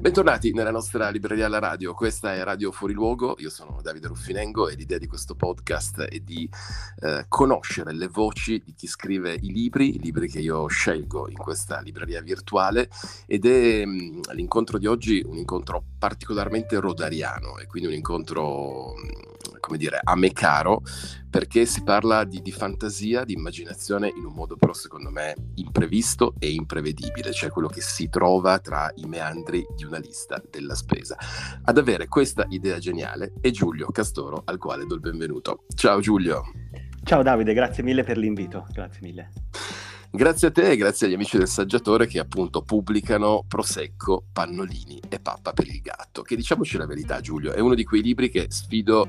Bentornati nella nostra libreria alla radio, questa è Radio Fuori Luogo, io sono Davide Ruffinengo e l'idea di questo podcast è di eh, conoscere le voci di chi scrive i libri, i libri che io scelgo in questa libreria virtuale ed è mh, mm, l'incontro di oggi un incontro particolarmente rodariano e quindi un incontro, mh, come dire, a me caro perché si parla di, di, fantasia, di immaginazione in un modo però secondo me imprevisto e imprevedibile, cioè quello che si trova tra i meandri di una lista della spesa. Ad avere questa idea geniale è Giulio Castoro, al quale do il benvenuto. Ciao Giulio. Ciao Davide, grazie mille per l'invito, grazie mille. Grazie a te e grazie agli amici del Saggiatore che appunto pubblicano Prosecco, Pannolini e Pappa per il gatto, che diciamoci la verità Giulio, è uno di quei libri che sfido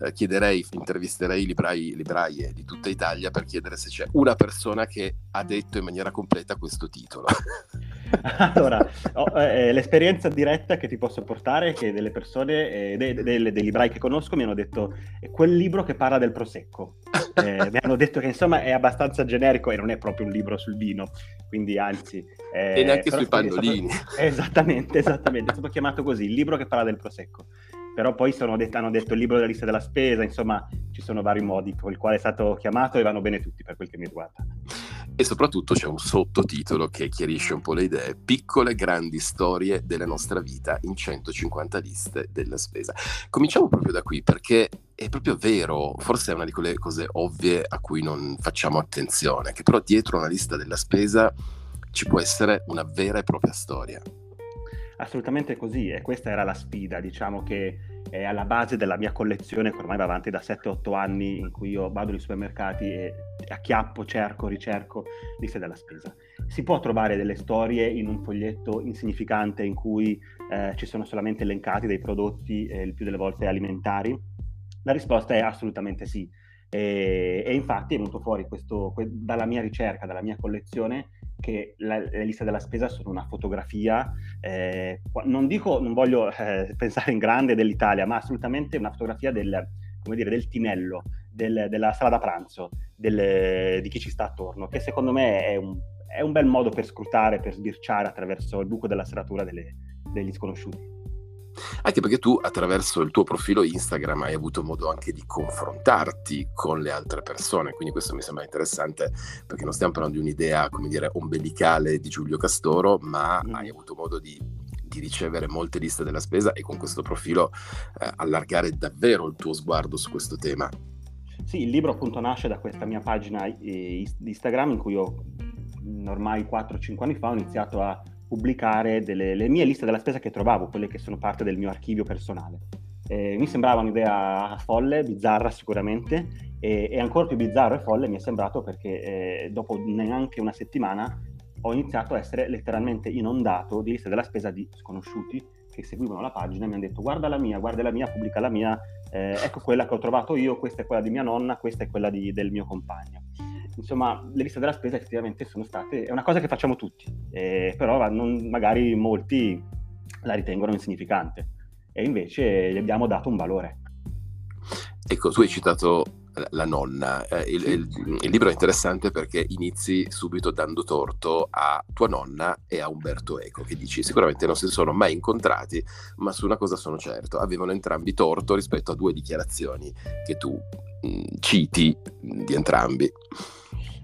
eh, chiederei, intervisterei librai, libraie di tutta Italia per chiedere se c'è una persona che ha detto in maniera completa questo titolo. allora, oh, eh, l'esperienza diretta che ti posso portare è che delle persone, eh, dei, dei, dei, librai che conosco mi hanno detto quel libro che parla del prosecco. Eh, mi hanno detto che insomma è abbastanza generico e non è proprio un libro sul vino, quindi anzi... Eh, e neanche sui pannolini. Stato... Esattamente, esattamente, è stato chiamato così, il libro che parla del prosecco però poi det- hanno detto il libro della lista della spesa, insomma ci sono vari modi con il quale è stato chiamato e vanno bene tutti per quel che mi riguarda. E soprattutto c'è un sottotitolo che chiarisce un po' le idee, piccole grandi storie della nostra vita in 150 liste della spesa. Cominciamo proprio da qui perché è proprio vero, forse è una di quelle cose ovvie a cui non facciamo attenzione, che però dietro una lista della spesa ci può essere una vera e propria storia. Assolutamente così, e questa era la sfida, diciamo che è alla base della mia collezione che ormai va avanti da 7-8 anni in cui io vado nei supermercati e acchiappo, cerco, ricerco liste della spesa. Si può trovare delle storie in un foglietto insignificante in cui eh, ci sono solamente elencati dei prodotti, eh, il più delle volte alimentari? La risposta è assolutamente sì. E, e infatti è venuto fuori questo, dalla mia ricerca, dalla mia collezione, che la, le liste della spesa sono una fotografia, eh, non dico, non voglio eh, pensare in grande dell'Italia, ma assolutamente una fotografia del, dire, del tinello, del, della sala da pranzo, del, di chi ci sta attorno, che secondo me è un, è un, bel modo per scrutare, per sbirciare attraverso il buco della serratura delle, degli sconosciuti. Anche perché tu attraverso il tuo profilo Instagram hai avuto modo anche di confrontarti con le altre persone, quindi questo mi sembra interessante perché non stiamo parlando di un'idea, come dire, ombelicale di Giulio Castoro, ma mm. hai avuto modo di, di, ricevere molte liste della spesa e con questo profilo eh, allargare davvero il tuo sguardo su questo tema. Sì, il libro appunto nasce da questa mia pagina di Instagram in cui io ormai 4-5 anni fa ho iniziato a pubblicare delle, le mie liste della spesa che trovavo, quelle che sono parte del mio archivio personale. Eh, mi sembrava un'idea folle, bizzarra sicuramente, e, e, ancora più bizzarro e folle mi è sembrato perché eh, dopo neanche una settimana ho iniziato a essere letteralmente inondato di liste della spesa di sconosciuti che seguivano la pagina e mi hanno detto guarda la mia, guarda la mia, pubblica la mia, eh, ecco quella che ho trovato io, questa è quella di mia nonna, questa è quella di, del mio compagno insomma, le liste della spesa effettivamente sono state, è una cosa che facciamo tutti, eh, però non, magari molti la ritengono insignificante e invece gli abbiamo dato un valore. Ecco, tu hai citato la nonna. Eh, il, il, il, libro è interessante perché inizi subito dando torto a tua nonna e a Umberto Eco, che dici sicuramente non si sono mai incontrati, ma su una cosa sono certo, avevano entrambi torto rispetto a due dichiarazioni che tu mh, citi di entrambi.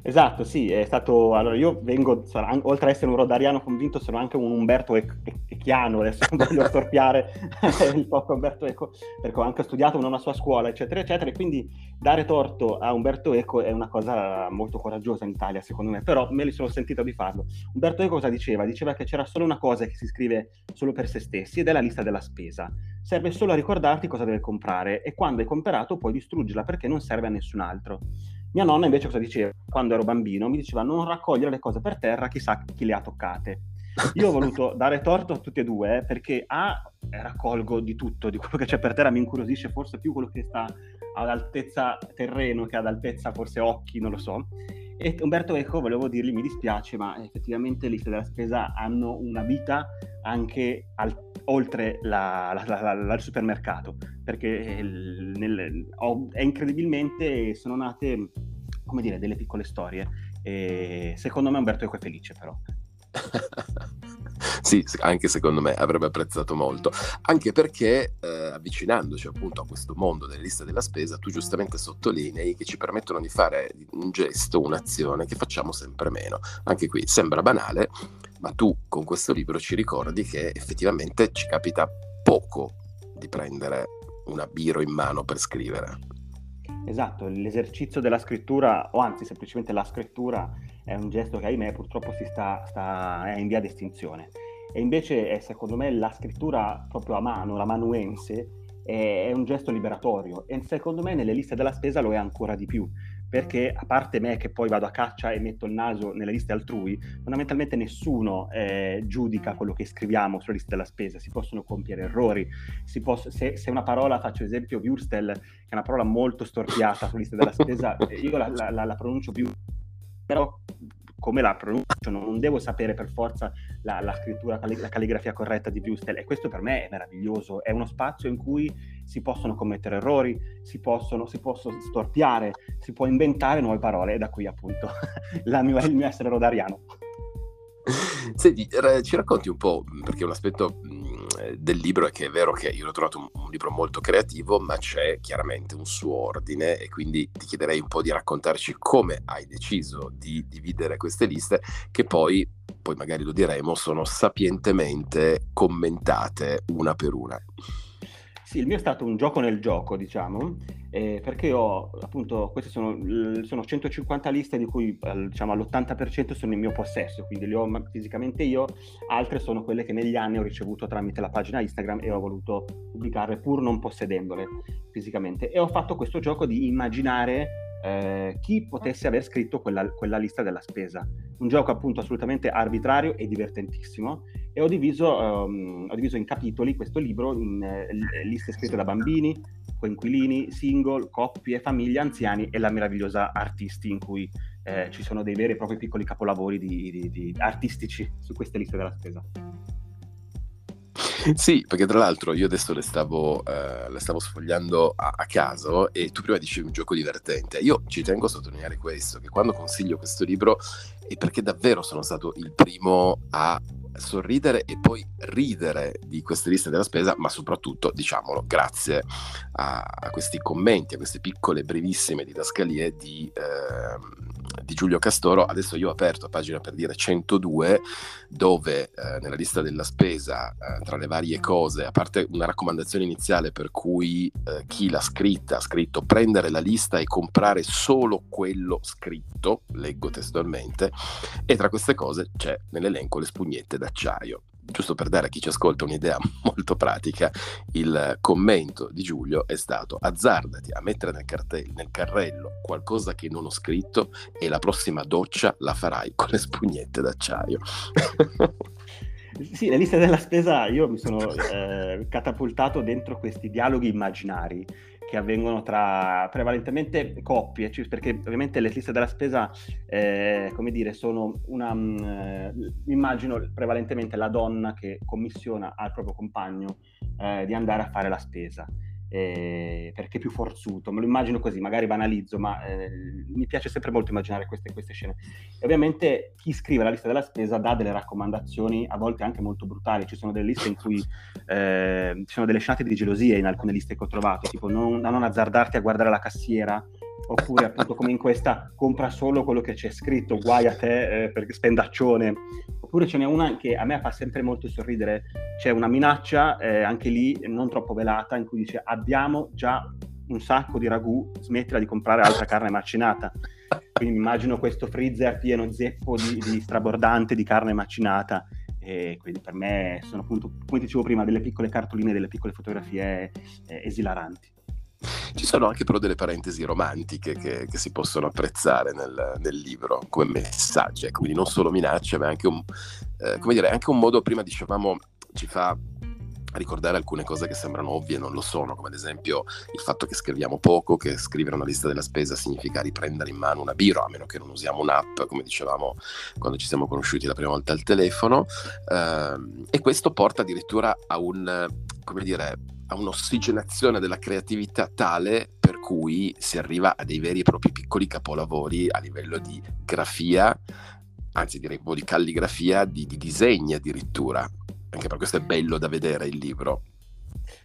Esatto, sì, è stato... Allora io vengo, oltre ad essere un rodariano convinto, sono anche un Umberto Echiano, adesso non voglio storpiare il poco Umberto Eco, perché ho anche studiato una sua scuola, eccetera, eccetera, e quindi dare torto a Umberto Eco è una cosa molto coraggiosa in Italia, secondo me, però me li sono sentito di farlo. Umberto Eco cosa diceva? Diceva che c'era solo una cosa che si scrive solo per se stessi ed è la lista della spesa. Serve solo a ricordarti cosa deve comprare e quando hai comprato puoi distruggerla perché non serve a nessun altro. Mia nonna invece cosa diceva? Quando ero bambino mi diceva non raccogliere le cose per terra, chissà chi le ha toccate. Io ho voluto dare torto a tutti e due perché A, raccolgo di tutto, di quello che c'è per terra mi incuriosisce forse più quello che sta ad altezza terreno che ad altezza forse occhi, non lo so. E Umberto Eco, volevo dirgli, mi dispiace, ma effettivamente le liste della spesa hanno una vita anche al, oltre il supermercato, perché il, nel, ho, è incredibilmente sono nate, come dire, delle piccole storie. E secondo me Umberto è felice però. Sì, anche secondo me avrebbe apprezzato molto, anche perché eh, avvicinandoci appunto a questo mondo delle liste della spesa, tu giustamente sottolinei che ci permettono di fare un gesto, un'azione che facciamo sempre meno. Anche qui sembra banale, ma tu con questo libro ci ricordi che effettivamente ci capita poco di prendere una biro in mano per scrivere. Esatto, l'esercizio della scrittura, o anzi semplicemente la scrittura, è un gesto che ahimè purtroppo sta, sta, è in via di estinzione. E invece è secondo me la scrittura proprio a mano, la manuense, è, è un gesto liberatorio e secondo me nelle liste della spesa lo è ancora di più perché a parte me che poi vado a caccia e metto il naso nelle liste altrui, fondamentalmente nessuno eh, giudica quello che scriviamo sulle liste della spesa, si possono compiere errori, posso, se, se, una parola, faccio esempio Würstel, che è una parola molto storpiata sulle liste della spesa, io la, la, la pronuncio più però come la pronuncio, non devo sapere per forza la, la scrittura, la calligrafia corretta di Wustel e questo per me è meraviglioso, è uno spazio in cui si possono commettere errori, si possono, si possono storpiare, si può inventare nuove parole e da qui appunto mia, il mio essere rodariano. Senti, ci racconti un po', perché un aspetto del libro è che è vero che io l'ho trovato un, un, libro molto creativo, ma c'è chiaramente un suo ordine e quindi ti chiederei un po' di raccontarci come hai deciso di dividere queste liste che poi, poi magari lo diremo, sono sapientemente commentate una per una. Sì, il mio è stato un gioco nel gioco, diciamo, eh, perché ho appunto, queste sono, sono 150 liste di cui diciamo, all'80% sono in mio possesso, quindi le ho fisicamente io, altre sono quelle che negli anni ho ricevuto tramite la pagina Instagram e ho voluto pubblicare pur non possedendole fisicamente. E ho fatto questo gioco di immaginare eh, chi potesse aver scritto quella, quella, lista della spesa. Un gioco appunto assolutamente arbitrario e divertentissimo e ho diviso, um, ho diviso in capitoli questo libro in eh, liste scritte da bambini, coinquilini, single, coppie, famiglie, anziani e la meravigliosa artisti in cui eh, ci sono dei veri e propri piccoli capolavori di, di, di artistici su queste liste della spesa. Sì, perché tra l'altro io adesso le stavo, eh, le stavo sfogliando a, a, caso e tu prima dicevi un gioco divertente. Io ci tengo a sottolineare questo, che quando consiglio questo libro è perché davvero sono stato il primo a sorridere e poi ridere di queste liste della spesa, ma soprattutto, diciamolo, grazie a, a questi commenti, a queste piccole, brevissime didascalie di, eh, di, Giulio Castoro. Adesso io ho aperto pagina per dire 102, dove eh, nella lista della spesa, eh, tra le varie cose, a parte una raccomandazione iniziale per cui eh, chi l'ha scritta ha scritto prendere la lista e comprare solo quello scritto, leggo testualmente, e tra queste cose c'è nell'elenco le spugnette d'acciaio. Giusto per dare a chi ci ascolta un'idea molto pratica, il commento di Giulio è stato azzardati a mettere nel, cartello, nel carrello qualcosa che non ho scritto e la prossima doccia la farai con le spugnette d'acciaio. Sì, le liste della spesa io mi sono eh, catapultato dentro questi dialoghi immaginari che avvengono tra prevalentemente coppie, cioè perché ovviamente le liste della spesa, eh, come dire, sono una, mh, mm, immagino prevalentemente la donna che commissiona al proprio compagno eh, di andare a fare la spesa eh, perché è più forzuto, me lo immagino così, magari banalizzo, ma eh, mi piace sempre molto immaginare queste, queste, scene. E ovviamente chi scrive la lista della spesa dà delle raccomandazioni, a volte anche molto brutali, ci sono delle liste in cui eh, ci sono delle scenate di gelosia in alcune liste che ho trovato, tipo non, non azzardarti a guardare la cassiera, oppure appunto come in questa compra solo quello che c'è scritto, guai a te eh, perché spendaccione, oppure ce n'è una che a me fa sempre molto sorridere, c'è una minaccia eh, anche lì non troppo velata in cui dice abbiamo già un sacco di ragù, smettila di comprare altra carne macinata. Quindi immagino questo freezer pieno zeppo di, di strabordante di carne macinata e quindi per me sono appunto, come dicevo prima, delle piccole cartoline, delle piccole fotografie eh, esilaranti. Ci sono anche però delle parentesi romantiche che, che si possono apprezzare nel, nel, libro come messaggi, ecco, quindi non solo minacce, ma anche un, eh, come dire, anche un modo, prima dicevamo, ci fa ricordare alcune cose che sembrano ovvie e non lo sono, come ad esempio il fatto che scriviamo poco, che scrivere una lista della spesa significa riprendere in mano una biro, a meno che non usiamo un'app, come dicevamo quando ci siamo conosciuti la prima volta al telefono, eh, e questo porta addirittura a un, come dire, a un'ossigenazione della creatività tale per cui si arriva a dei veri e propri piccoli capolavori a livello di grafia anzi direi po' di calligrafia, di, di disegni addirittura. Anche per questo è bello da vedere il libro.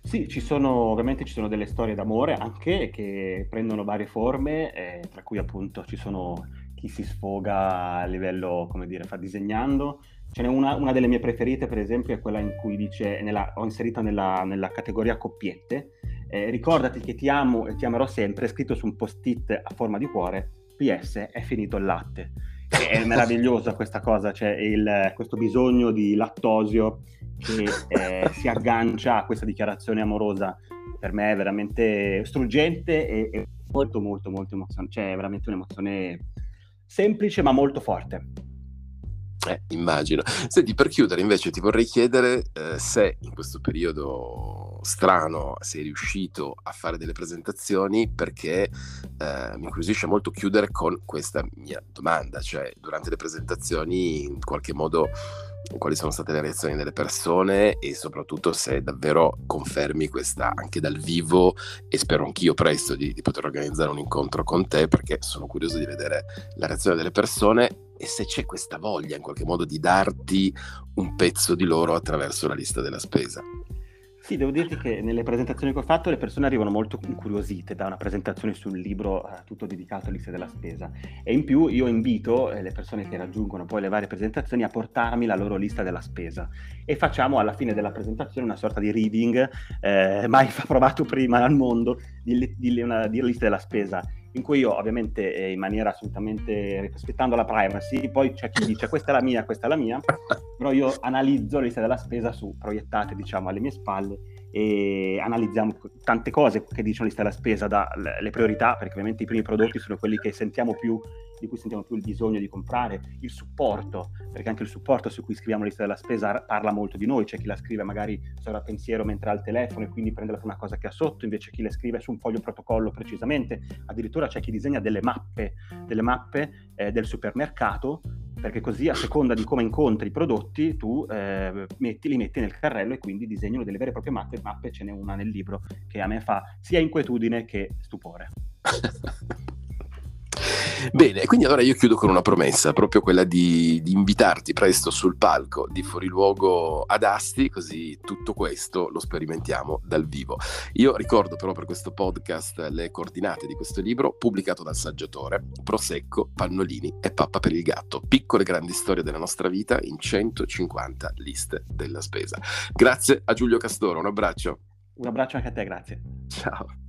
Sì, ci sono, ovviamente ci sono delle storie d'amore anche che prendono varie forme, eh, tra cui appunto ci sono chi si sfoga a livello, come dire, fa disegnando. Ce n'è una, una delle mie preferite, per esempio, è quella in cui dice, nella, ho inserita nella, nella categoria coppiette, eh, ricordati che ti amo e ti amerò sempre, scritto su un post-it a forma di cuore, PS, è finito il latte. È meravigliosa questa cosa, cioè il, questo bisogno di lattosio che eh, si aggancia a questa dichiarazione amorosa per me è veramente struggente e, e molto molto molto emozionante, cioè è veramente un'emozione semplice ma molto forte. Eh, immagino. Senti, per chiudere invece ti vorrei chiedere eh, se in questo periodo strano sei riuscito a fare delle presentazioni perché eh, mi incuriosisce molto chiudere con questa mia domanda, cioè durante le presentazioni in qualche modo quali sono state le reazioni delle persone e soprattutto se davvero confermi questa anche dal vivo e spero anch'io presto di, di poter organizzare un incontro con te perché sono curioso di vedere la reazione delle persone e se c'è questa voglia in qualche modo di darti un pezzo di loro attraverso la lista della spesa. Sì, devo dirti che nelle presentazioni che ho fatto le persone arrivano molto incuriosite da una presentazione sul libro eh, tutto dedicato lista della spesa. E in più io invito eh, le persone che raggiungono poi le varie presentazioni a portarmi la loro lista della spesa. E facciamo alla fine della presentazione una sorta di reading eh, mai provato prima al mondo di, di, una, di lista della spesa in cui io ovviamente eh, in maniera assolutamente rispettando la privacy, poi c'è chi dice questa è la mia, questa è la mia, però io analizzo la lista della spesa su proiettate diciamo alle mie spalle e analizziamo tante cose che dicono lista della spesa, dalle priorità, perché ovviamente i primi prodotti sono quelli più, di cui sentiamo più il bisogno di comprare, il supporto, perché anche il supporto su cui scriviamo la lista della spesa parla molto di noi, c'è chi la scrive magari sopra pensiero mentre ha il telefono e quindi prende la prima cosa che ha sotto, invece chi le scrive su un foglio protocollo precisamente, addirittura c'è chi disegna delle mappe, delle mappe eh, del supermercato perché così a seconda di come incontri i prodotti tu eh, metti, li metti nel carrello e quindi disegnano delle vere e proprie mappe, mappe ce n'è una nel libro che a me fa sia inquietudine che stupore. Bene, quindi allora io chiudo con una promessa, proprio quella di, di, invitarti presto sul palco di Fuoriluogo ad Asti, così tutto questo lo sperimentiamo dal vivo. Io ricordo però per questo podcast le coordinate di questo libro, pubblicato dal saggiatore, Prosecco, Pannolini e Pappa per il gatto, piccole grandi storie della nostra vita in 150 liste della spesa. Grazie a Giulio Castoro, un abbraccio. Un abbraccio anche a te, grazie. Ciao.